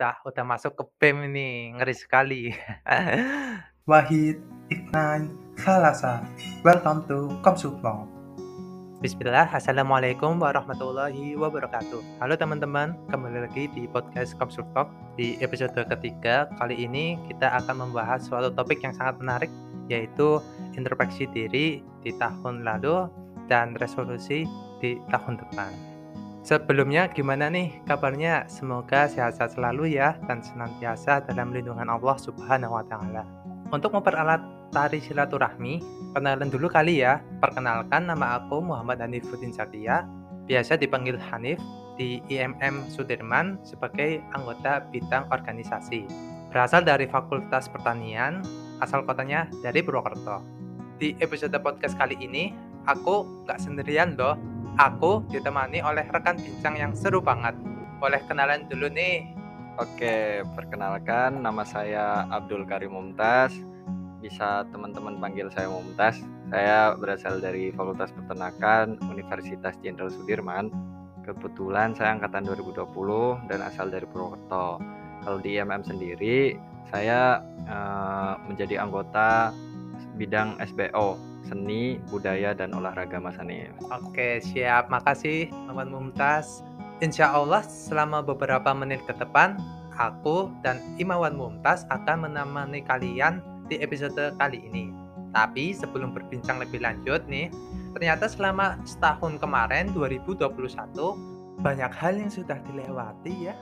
Dah udah masuk ke BEM ini, ngeri sekali. Wahid, Iknan, Salasa. Welcome to Kopsuplo. Bismillah, Assalamualaikum warahmatullahi wabarakatuh. Halo teman-teman, kembali lagi di podcast Kopsul Talk. Di episode ketiga, kali ini kita akan membahas suatu topik yang sangat menarik, yaitu introspeksi diri di tahun lalu dan resolusi di tahun depan. Sebelumnya gimana nih kabarnya? Semoga sehat-sehat selalu ya dan senantiasa dalam lindungan Allah Subhanahu wa taala. Untuk memperalat tari silaturahmi, kenalan dulu kali ya. Perkenalkan nama aku Muhammad Hanifuddin Satya, biasa dipanggil Hanif di IMM Sudirman sebagai anggota bidang organisasi. Berasal dari Fakultas Pertanian, asal kotanya dari Purwokerto. Di episode podcast kali ini, aku nggak sendirian loh. Aku ditemani oleh rekan bincang yang seru banget. Boleh kenalan dulu nih. Oke, perkenalkan nama saya Abdul Karim Mumtaz bisa teman-teman panggil saya Mumtaz. Saya berasal dari Fakultas Peternakan Universitas Jenderal Sudirman. Kebetulan saya angkatan 2020 dan asal dari Purwokerto. Kalau di IMM sendiri, saya uh, menjadi anggota bidang SBO, Seni, Budaya, dan Olahraga Mas Hanif. Oke, siap. Makasih, Muhammad Mumtaz. Insya Allah selama beberapa menit ke depan, aku dan Imawan Mumtaz akan menemani kalian di episode kali ini. Tapi sebelum berbincang lebih lanjut nih, ternyata selama setahun kemarin 2021 banyak hal yang sudah dilewati ya.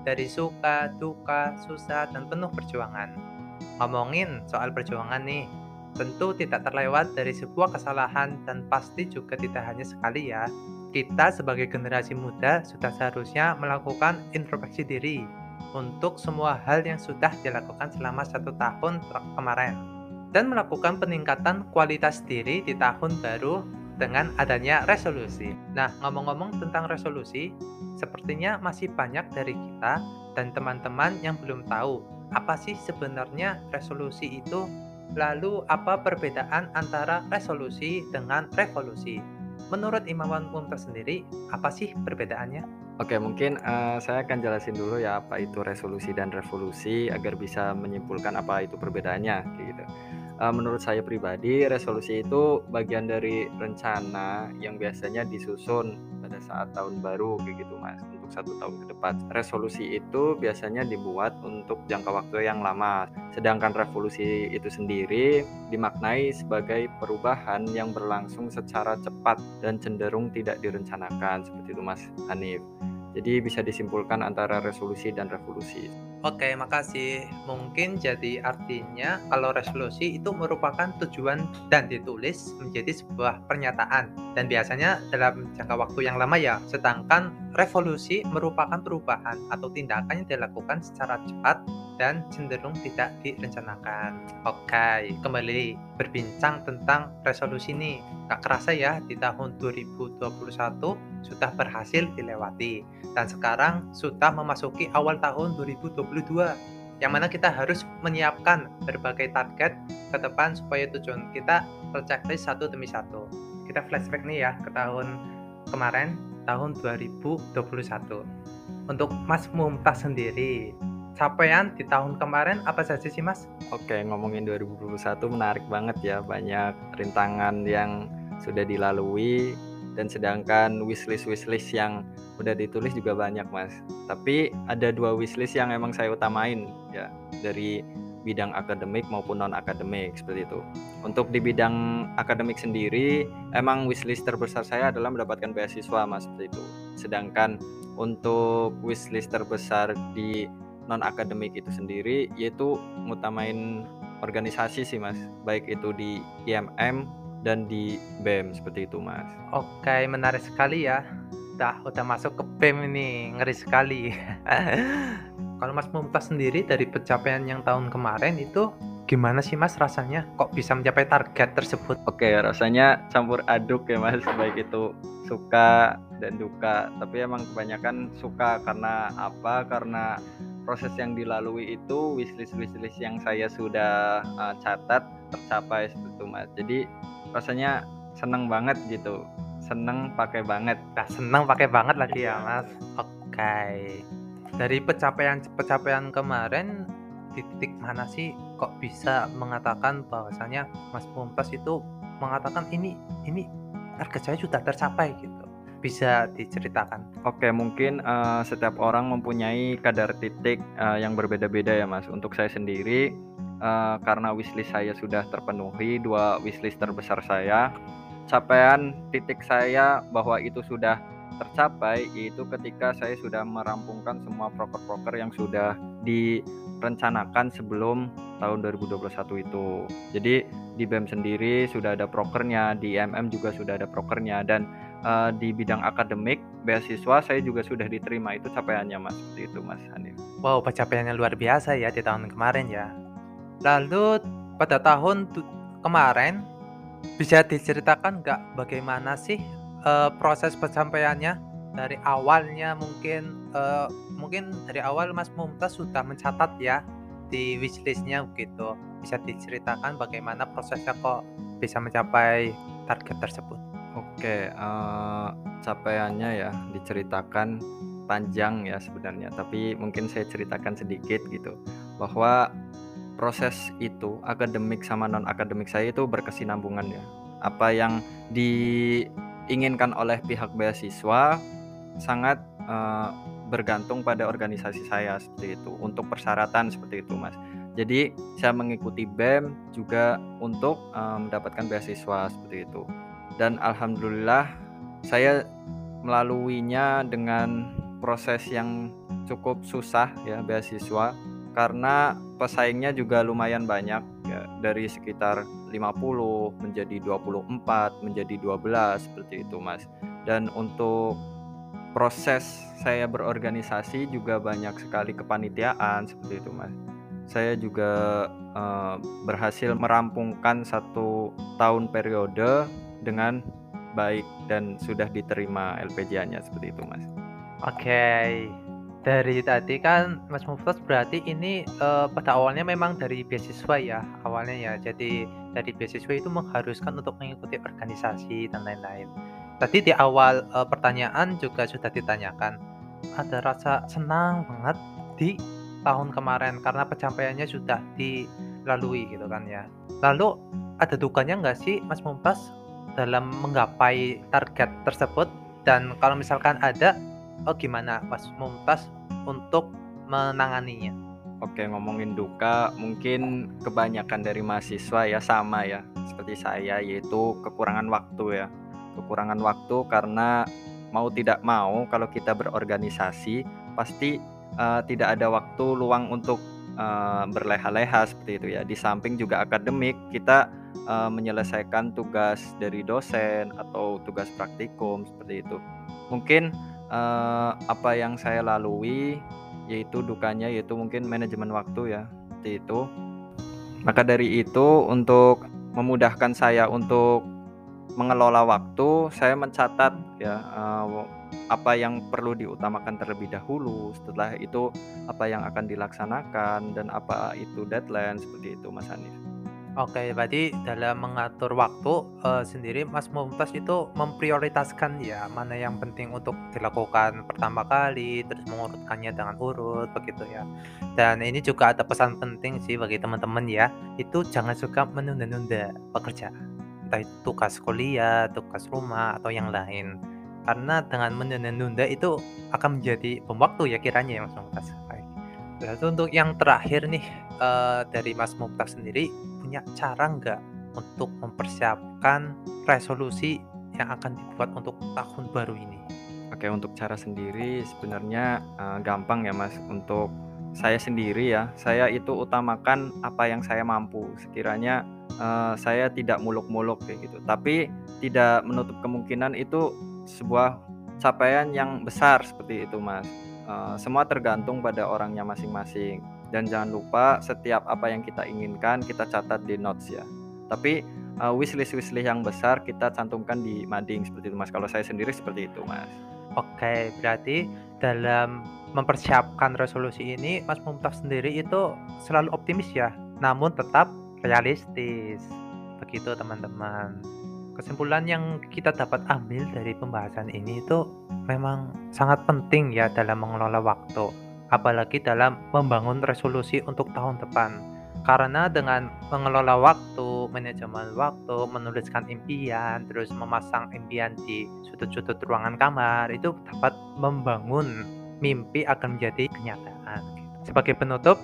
Dari suka, duka, susah, dan penuh perjuangan. Ngomongin soal perjuangan nih, tentu tidak terlewat dari sebuah kesalahan dan pasti juga tidak hanya sekali ya. Kita sebagai generasi muda sudah seharusnya melakukan introspeksi diri untuk semua hal yang sudah dilakukan selama satu tahun kemarin dan melakukan peningkatan kualitas diri di tahun baru dengan adanya resolusi. Nah, ngomong-ngomong tentang resolusi, sepertinya masih banyak dari kita dan teman-teman yang belum tahu apa sih sebenarnya resolusi itu, lalu apa perbedaan antara resolusi dengan revolusi. Menurut Imawan Mumtaz sendiri, apa sih perbedaannya? Oke, mungkin uh, saya akan jelasin dulu ya apa itu resolusi dan revolusi agar bisa menyimpulkan apa itu perbedaannya, gitu. Uh, menurut saya pribadi, resolusi itu bagian dari rencana yang biasanya disusun pada saat tahun baru, kayak gitu, Mas, untuk satu tahun ke depan. Resolusi itu biasanya dibuat untuk jangka waktu yang lama, sedangkan revolusi itu sendiri dimaknai sebagai perubahan yang berlangsung secara cepat dan cenderung tidak direncanakan, seperti itu, Mas Hanif. Jadi bisa disimpulkan antara resolusi dan revolusi. Oke, makasih. Mungkin jadi artinya kalau resolusi itu merupakan tujuan dan ditulis menjadi sebuah pernyataan dan biasanya dalam jangka waktu yang lama ya. Sedangkan revolusi merupakan perubahan atau tindakan yang dilakukan secara cepat dan cenderung tidak direncanakan. Oke, kembali berbincang tentang resolusi ini. Gak kerasa ya di tahun 2021 sudah berhasil dilewati dan sekarang sudah memasuki awal tahun 2022 yang mana kita harus menyiapkan berbagai target ke depan supaya tujuan kita tercapai satu demi satu. Kita flashback nih ya ke tahun kemarin, tahun 2021. Untuk Mas Mumtaz sendiri, capaian di tahun kemarin apa saja sih Mas? Oke, ngomongin 2021 menarik banget ya, banyak rintangan yang sudah dilalui dan sedangkan wishlist wishlist yang udah ditulis juga banyak mas. Tapi ada dua wishlist yang emang saya utamain ya dari bidang akademik maupun non akademik seperti itu. Untuk di bidang akademik sendiri emang wishlist terbesar saya adalah mendapatkan beasiswa mas seperti itu. Sedangkan untuk wishlist terbesar di non akademik itu sendiri yaitu ngutamain organisasi sih mas baik itu di IMM dan di BEM seperti itu Mas. Oke, menarik sekali ya. Dah udah masuk ke BEM ini, ngeri sekali. Kalau Mas Mumtaz sendiri dari pencapaian yang tahun kemarin itu gimana sih Mas rasanya kok bisa mencapai target tersebut? Oke, rasanya campur aduk ya Mas, baik itu suka dan duka. Tapi emang kebanyakan suka karena apa? Karena proses yang dilalui itu wishlist wishlist yang saya sudah uh, catat tercapai seperti itu Mas. Jadi rasanya seneng banget gitu. Seneng pakai banget. Nah seneng pakai banget lagi ya mas. Oke. Okay. dari pencapaian-pencapaian kemarin di titik mana sih kok bisa mengatakan bahwasanya Mas Mumtaz itu mengatakan ini ini target saya sudah tercapai gitu bisa diceritakan Oke, mungkin uh, setiap orang mempunyai kadar titik uh, yang berbeda-beda ya, Mas. Untuk saya sendiri, uh, karena wishlist saya sudah terpenuhi, dua wishlist terbesar saya, capaian titik saya bahwa itu sudah tercapai yaitu ketika saya sudah merampungkan semua proker-proker yang sudah direncanakan sebelum tahun 2021 itu. Jadi di BEM sendiri sudah ada prokernya, di MM juga sudah ada prokernya dan uh, di bidang akademik beasiswa saya juga sudah diterima. Itu capaiannya Mas. Seperti itu Mas Hanif. Wow, pencapaiannya luar biasa ya di tahun kemarin ya. Lalu pada tahun kemarin bisa diceritakan nggak bagaimana sih uh, proses pencapaiannya? Dari awalnya mungkin uh, mungkin dari awal Mas Mumtaz sudah mencatat ya di wishlistnya gitu bisa diceritakan bagaimana prosesnya kok bisa mencapai target tersebut Oke, uh, capaiannya ya diceritakan panjang ya sebenarnya, tapi mungkin saya ceritakan sedikit gitu. Bahwa proses itu akademik sama non akademik saya itu berkesinambungan ya. Apa yang di diinginkan oleh pihak beasiswa sangat uh, bergantung pada organisasi saya seperti itu. Untuk persyaratan seperti itu mas. Jadi saya mengikuti BEM juga untuk uh, mendapatkan beasiswa seperti itu dan alhamdulillah saya melaluinya dengan proses yang cukup susah ya beasiswa. Karena pesaingnya juga lumayan banyak ya dari sekitar 50 menjadi 24 menjadi 12 seperti itu Mas. Dan untuk proses saya berorganisasi juga banyak sekali kepanitiaan seperti itu Mas. Saya juga uh, berhasil merampungkan satu tahun periode dengan baik dan sudah diterima LPJ-nya seperti itu Mas. Oke. Okay dari tadi kan Mas Muftas berarti ini uh, pada awalnya memang dari beasiswa ya awalnya ya. Jadi dari beasiswa itu mengharuskan untuk mengikuti organisasi dan lain-lain. Tadi di awal uh, pertanyaan juga sudah ditanyakan. Ada rasa senang banget di tahun kemarin karena pencapaiannya sudah dilalui gitu kan ya. Lalu ada dukanya nggak sih Mas Mumtaz dalam menggapai target tersebut dan kalau misalkan ada oh gimana Mas Mumtaz untuk menanganinya? Oke, ngomongin duka, mungkin kebanyakan dari mahasiswa ya sama ya, seperti saya yaitu kekurangan waktu ya. Kekurangan waktu karena mau tidak mau kalau kita berorganisasi pasti uh, tidak ada waktu luang untuk uh, berleha-leha seperti itu ya. Di samping juga akademik, kita uh, menyelesaikan tugas dari dosen atau tugas praktikum seperti itu. Mungkin uh, apa yang saya lalui yaitu dukanya yaitu mungkin manajemen waktu ya seperti itu maka dari itu untuk memudahkan saya untuk mengelola waktu saya mencatat ya uh, apa yang perlu diutamakan terlebih dahulu setelah itu apa yang akan dilaksanakan dan apa itu deadline seperti itu Mas Hanif Oke, berarti dalam mengatur waktu uh, sendiri Mas Mumtaz itu memprioritaskan ya mana yang penting untuk dilakukan pertama kali, terus mengurutkannya dengan urut begitu ya. Dan ini juga ada pesan penting sih bagi teman-teman ya, itu jangan suka menunda-nunda pekerjaan. Entah itu tugas kuliah, tugas rumah atau yang lain. Karena dengan menunda-nunda itu akan menjadi bom waktu ya kiranya ya Mas Mumtaz. Lalu untuk yang terakhir nih uh, dari Mas Mumtaz sendiri punya cara nggak untuk mempersiapkan resolusi yang akan dibuat untuk tahun baru ini? Oke, untuk cara sendiri sebenarnya uh, gampang ya Mas. Untuk saya sendiri ya, saya itu utamakan apa yang saya mampu. Sekiranya uh, saya tidak muluk-muluk kayak gitu. Tapi tidak menutup kemungkinan itu sebuah capaian yang besar seperti itu Mas. Uh, semua tergantung pada orangnya masing-masing dan jangan lupa setiap apa yang kita inginkan kita catat di notes ya. Tapi uh, wishlist wishlist yang besar kita cantumkan di mading seperti itu mas. Kalau saya sendiri seperti itu mas. Oke berarti dalam mempersiapkan resolusi ini mas Mumtaz sendiri itu selalu optimis ya namun tetap realistis. Begitu teman-teman. Kesimpulan yang kita dapat ambil dari pembahasan ini itu memang sangat penting ya dalam mengelola waktu apalagi dalam membangun resolusi untuk tahun depan. Karena dengan mengelola waktu, manajemen waktu, menuliskan impian, terus memasang impian di sudut-sudut ruangan kamar, itu dapat membangun mimpi akan menjadi kenyataan. Sebagai penutup,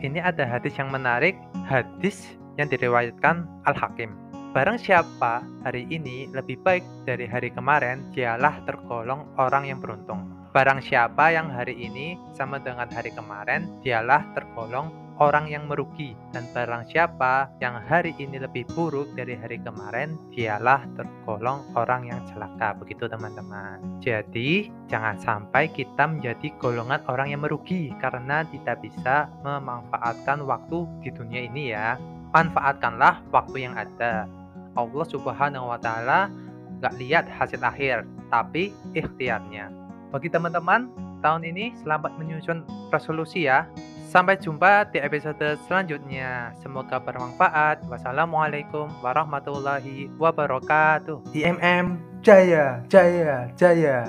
ini ada hadis yang menarik, hadis yang diriwayatkan Al-Hakim. Barang siapa hari ini lebih baik dari hari kemarin, dialah tergolong orang yang beruntung. Barang siapa yang hari ini sama dengan hari kemarin, dialah tergolong orang yang merugi. Dan barang siapa yang hari ini lebih buruk dari hari kemarin, dialah tergolong orang yang celaka. Begitu teman-teman. Jadi, jangan sampai kita menjadi golongan orang yang merugi karena tidak bisa memanfaatkan waktu di dunia ini ya. Manfaatkanlah waktu yang ada. Allah Subhanahu wa taala nggak lihat hasil akhir, tapi ikhtiarnya. Bagi teman-teman, tahun ini selamat menyusun resolusi ya. Sampai jumpa di episode selanjutnya. Semoga bermanfaat. Wassalamualaikum warahmatullahi wabarakatuh. IMM Jaya Jaya Jaya